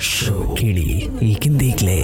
Show केळी एकंदीकले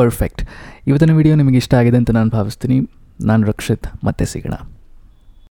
perfect. ಇವತ್ತಿನ video ನಿಮಗೆ ಇಷ್ಟ ಆಗಿದೆ ಅಂತ ನಾನು ಭಾವಿಸ್ತೀನಿ. ನಾನು ರಕ್ಷಿತ್ ಮತ್ತೆ ಸಿಗೋಣ.